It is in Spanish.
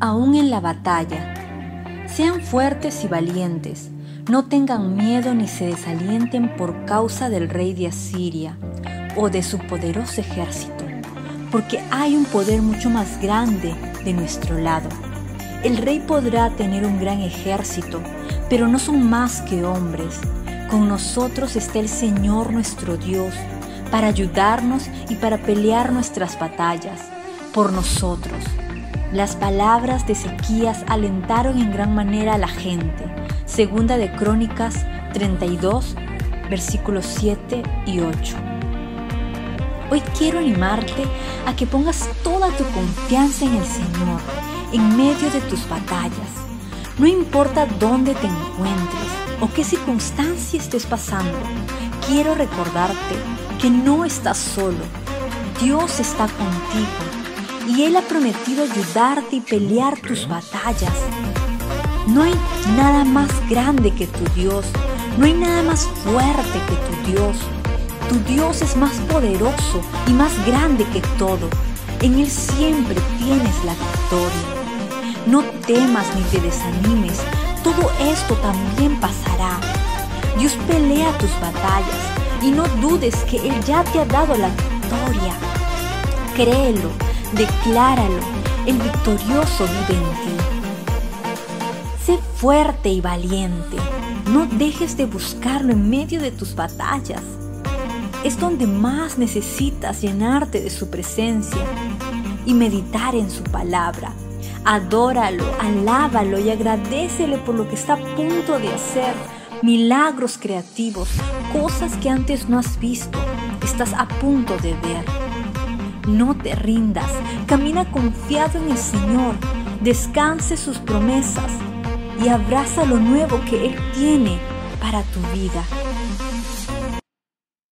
aún en la batalla. Sean fuertes y valientes, no tengan miedo ni se desalienten por causa del rey de Asiria o de su poderoso ejército, porque hay un poder mucho más grande de nuestro lado. El rey podrá tener un gran ejército, pero no son más que hombres. Con nosotros está el Señor nuestro Dios para ayudarnos y para pelear nuestras batallas por nosotros. Las palabras de Ezequías alentaron en gran manera a la gente. Segunda de Crónicas 32, versículos 7 y 8. Hoy quiero animarte a que pongas toda tu confianza en el Señor en medio de tus batallas. No importa dónde te encuentres o qué circunstancia estés pasando, quiero recordarte que no estás solo. Dios está contigo y Él ha prometido ayudarte y pelear tus batallas. No hay nada más grande que tu Dios, no hay nada más fuerte que tu Dios. Tu Dios es más poderoso y más grande que todo. En Él siempre tienes la victoria. No temas ni te desanimes, todo esto también pasará. Dios pelea tus batallas y no dudes que Él ya te ha dado la victoria. Créelo Decláralo, el victorioso vive en ti. Sé fuerte y valiente. No dejes de buscarlo en medio de tus batallas. Es donde más necesitas llenarte de su presencia y meditar en su palabra. Adóralo, alábalo y agradecele por lo que está a punto de hacer. Milagros creativos, cosas que antes no has visto, estás a punto de ver. No te rindas, camina confiado en el Señor, descanse sus promesas y abraza lo nuevo que Él tiene para tu vida.